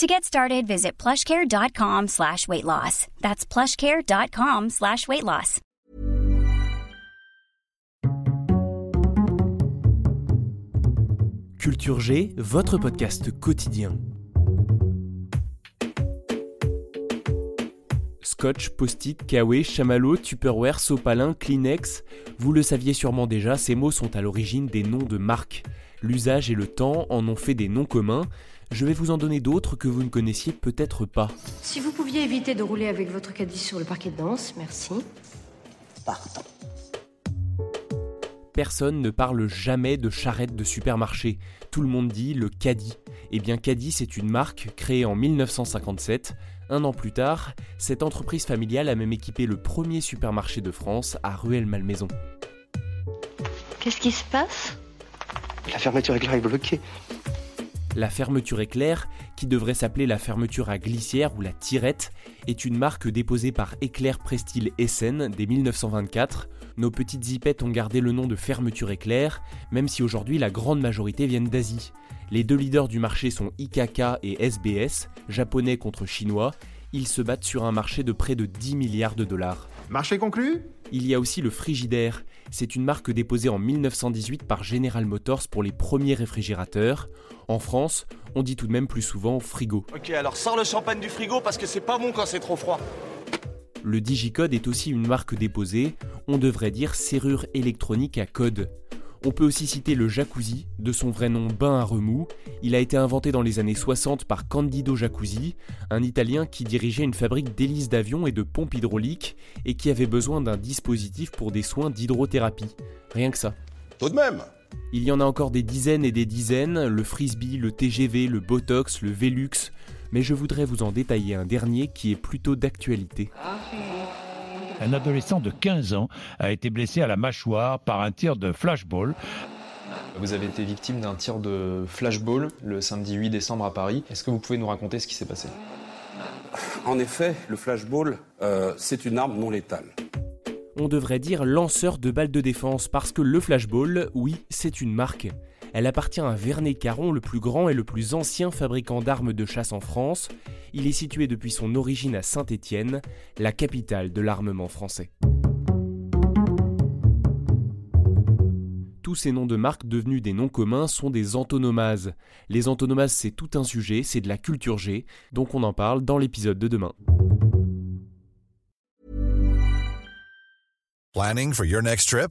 To get started, visit plushcare.com slash weight loss. That's plushcare.com slash weight. Culture G, votre podcast quotidien. Scotch, Post-it, Kawe, Chamallow, Tupperware, Sopalin, Kleenex. Vous le saviez sûrement déjà, ces mots sont à l'origine des noms de marques. L'usage et le temps en ont fait des noms communs. Je vais vous en donner d'autres que vous ne connaissiez peut-être pas. Si vous pouviez éviter de rouler avec votre caddie sur le parquet de danse, merci. Pardon. Personne ne parle jamais de charrette de supermarché. Tout le monde dit le caddie. Eh bien, Caddy, c'est une marque créée en 1957. Un an plus tard, cette entreprise familiale a même équipé le premier supermarché de France à Ruelle-Malmaison. Qu'est-ce qui se passe? La fermeture éclair est bloquée. La fermeture éclair, qui devrait s'appeler la fermeture à glissière ou la tirette, est une marque déposée par Éclair Prestil Essen dès 1924. Nos petites zipettes ont gardé le nom de fermeture éclair, même si aujourd'hui la grande majorité viennent d'Asie. Les deux leaders du marché sont IKK et SBS, japonais contre chinois. Ils se battent sur un marché de près de 10 milliards de dollars. Marché conclu Il y a aussi le Frigidaire. C'est une marque déposée en 1918 par General Motors pour les premiers réfrigérateurs. En France, on dit tout de même plus souvent frigo. Ok, alors sors le champagne du frigo parce que c'est pas bon quand c'est trop froid. Le Digicode est aussi une marque déposée, on devrait dire serrure électronique à code. On peut aussi citer le jacuzzi, de son vrai nom bain à remous. Il a été inventé dans les années 60 par Candido Jacuzzi, un Italien qui dirigeait une fabrique d'hélices d'avion et de pompes hydrauliques et qui avait besoin d'un dispositif pour des soins d'hydrothérapie. Rien que ça. Tout de même Il y en a encore des dizaines et des dizaines, le frisbee, le TGV, le Botox, le Velux, mais je voudrais vous en détailler un dernier qui est plutôt d'actualité. Un adolescent de 15 ans a été blessé à la mâchoire par un tir de flashball. Vous avez été victime d'un tir de flashball le samedi 8 décembre à Paris. Est-ce que vous pouvez nous raconter ce qui s'est passé? En effet, le flashball, euh, c'est une arme non létale. On devrait dire lanceur de balles de défense parce que le flashball, oui, c'est une marque. Elle appartient à Vernet Caron, le plus grand et le plus ancien fabricant d'armes de chasse en France. Il est situé depuis son origine à Saint-Étienne, la capitale de l'armement français. Tous ces noms de marques devenus des noms communs sont des antonomases. Les antonomases, c'est tout un sujet, c'est de la culture G, donc on en parle dans l'épisode de demain. Planning for your next trip?